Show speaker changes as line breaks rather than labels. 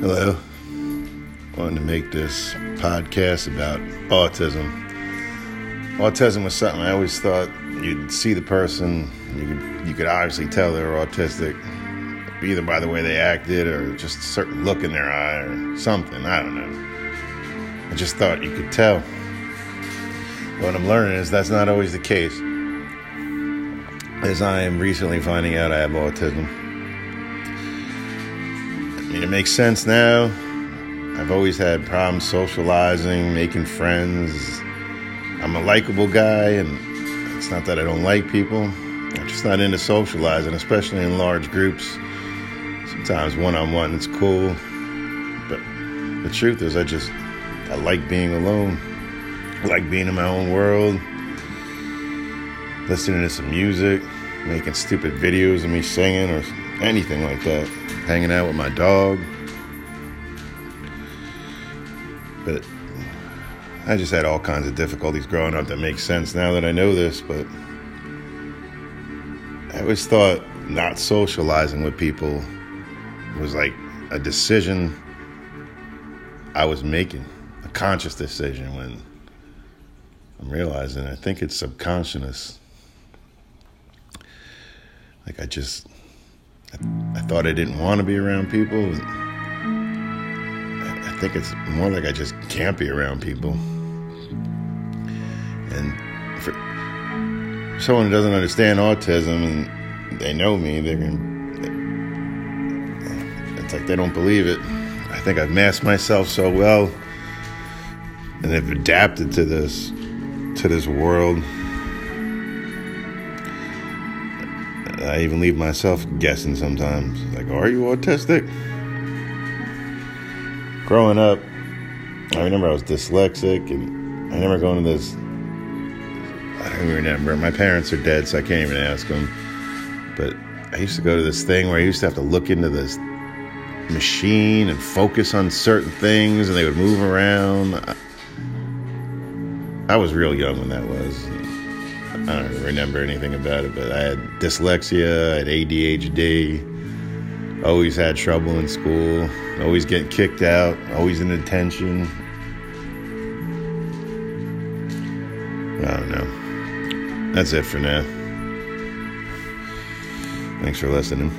Hello. Wanted to make this podcast about autism. Autism was something I always thought you'd see the person, you could, you could obviously tell they were autistic, either by the way they acted or just a certain look in their eye or something. I don't know. I just thought you could tell. What I'm learning is that's not always the case. As I am recently finding out I have autism. I mean, it makes sense now. I've always had problems socializing, making friends. I'm a likable guy, and it's not that I don't like people. I'm just not into socializing, especially in large groups. Sometimes one on one, it's cool. But the truth is, I just, I like being alone. I like being in my own world, listening to some music, making stupid videos of me singing or anything like that hanging out with my dog. But I just had all kinds of difficulties growing up that make sense now that I know this, but I always thought not socializing with people was like a decision I was making, a conscious decision when I'm realizing I think it's subconscious. Like I just I, I thought I didn't want to be around people. I, I think it's more like I just can't be around people. And for someone who doesn't understand autism and they know me, they're gonna. It's like they don't believe it. I think I've masked myself so well, and have adapted to this, to this world. I even leave myself guessing sometimes. Like, are you autistic? Growing up, I remember I was dyslexic, and I remember going to this. I don't remember. My parents are dead, so I can't even ask them. But I used to go to this thing where I used to have to look into this machine and focus on certain things, and they would move around. I was real young when that was. I don't remember anything about it, but I had dyslexia, I had ADHD, always had trouble in school, always getting kicked out, always in detention. I don't know. That's it for now. Thanks for listening.